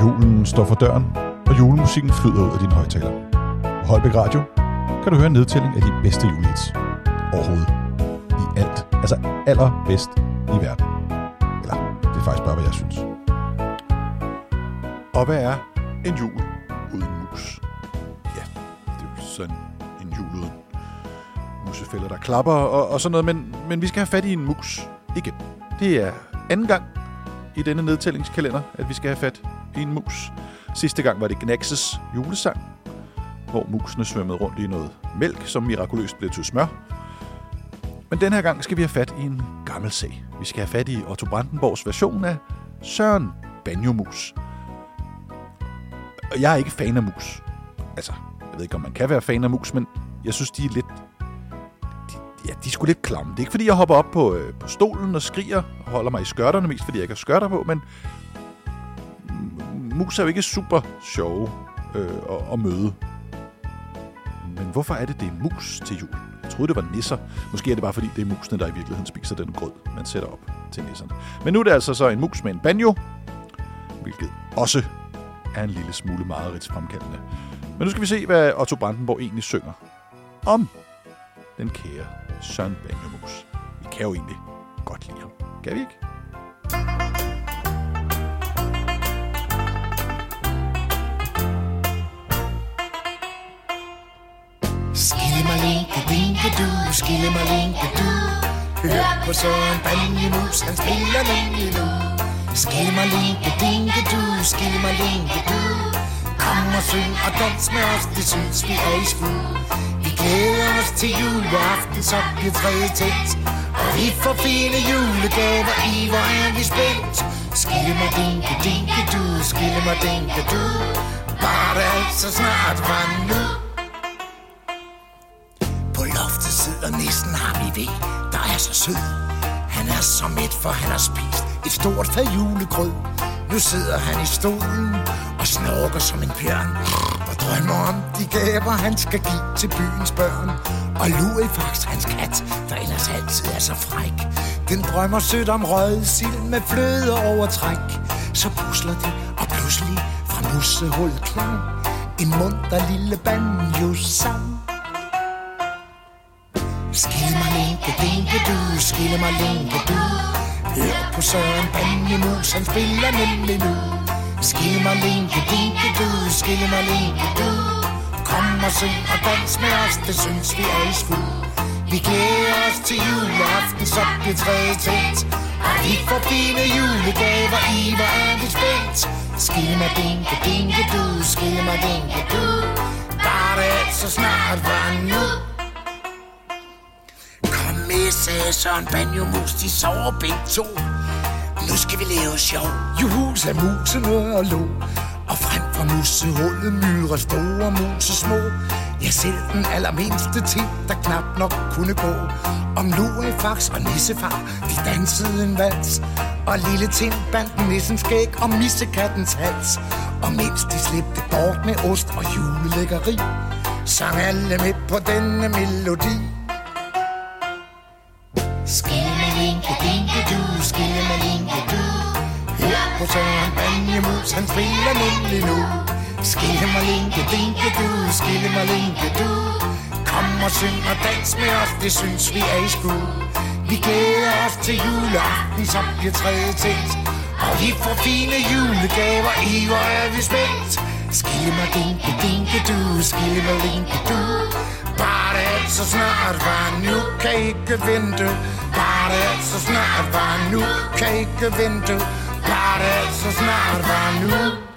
Julen står for døren, og julemusikken flyder ud af din højtaler. På Holbæk Radio kan du høre en nedtælling af de bedste julehits overhovedet. I alt. Altså allerbedst i verden. Eller, det er faktisk bare, hvad jeg synes. Og hvad er en jul uden mus? Ja, det er sådan en jul uden musefælder, der klapper og, og sådan noget, men, men vi skal have fat i en mus igen. Det er anden gang i denne nedtællingskalender, at vi skal have fat i en mus. Sidste gang var det Gnaxes julesang, hvor musene svømmede rundt i noget mælk, som mirakuløst blev til smør. Men den her gang skal vi have fat i en gammel sag. Vi skal have fat i Otto Brandenborgs version af Søren Banjomus. Og jeg er ikke fan af mus. Altså, jeg ved ikke, om man kan være fan af mus, men jeg synes, de er lidt... Ja, de er sgu lidt klamme. Det er ikke, fordi jeg hopper op på, øh, på stolen og skriger og holder mig i skørterne, mest fordi jeg ikke har skørter på, men mus er jo ikke super sjove øh, at, at møde. Men hvorfor er det, det er mus til jul? Jeg troede, det var nisser. Måske er det bare, fordi det er musene, der i virkeligheden spiser den grød, man sætter op til nisserne. Men nu er det altså så en mus med en banjo, hvilket også er en lille smule mareridtsfremkaldende. Men nu skal vi se, hvad Otto Brandenborg egentlig synger om den kære Søren Banjemus. Vi kan jo egentlig godt lide ham. Kan vi ikke? Skille du, skille mig linke du. Hør på Søren Banjemus, han spiller nemlig nu. Skille mig linke, linke du, skille mig linke du. Kom og syng og dans med os, det synes vi er i skud glæder os til juleaften, så bliver træet tændt. Og vi får fine julegaver i, hvor er vi spændt. Skille mig dinke, dinke du, skille mig dinke du. Bare det altså snart var nu. På loftet sidder nissen, har vi ved, der er så sød. Han er så mæt, for han har spist et stort fad julegrød. Nu sidder han i stolen og snorker som en bjørn. Drømmer om de gaver, han skal give til byens børn. Og Lurifax, hans kat, der ellers altid er så fræk. Den drømmer sødt om røget sild med fløde overtræk. Så pusler de, og pludselig fra mussehul klang. En munter lille banjo-sang. Skille mig linke, linke du, skille mig linke du. Hør på Søren Banjemus, han spiller nemlig nu. Skille mig linke, dinke, du, skille mig linke, du. Kom og se og dans med os, det synes vi er i skud. Vi glæder os til juleaften, så bliver træet tæt. Og vi får fine julegaver i, hvor er vi spændt. Skille mig dinke, dinke, du, skille mig dinke, du. Var det så snart var nu? Kom med, sagde Søren Banjo Mus, de sover begge to. Nu skal vi lave sjov. Juhu, sagde musene og lå. Og frem fra musehullet myrer store muse små. Ja, selv den allermindste ting, der knap nok kunne gå. Om Lurifax og Nissefar, de dansede en vals. Og lille Tim bandt nissens skæg og missekattens hals. Og mens de slæbte bort med ost og julelækkeri, sang alle med på denne melodi. Skillemalинke, dinke Rapposøren Banjemus, han spiller nemlig nu. Skille mig linke, dinke du, skille mig linke du. Kom og syng og dans med os, det synes vi er i skud. Vi glæder os til juleaften, som bliver tredje tæt. Og vi får fine julegaver, i hvor er vi spændt. Skille mig dinke, dinke du, skille mig linke du. Bare det er så snart, var nu kan ikke vente. Bare det er så snart, var nu kan ikke vente. Bare det så snart var nu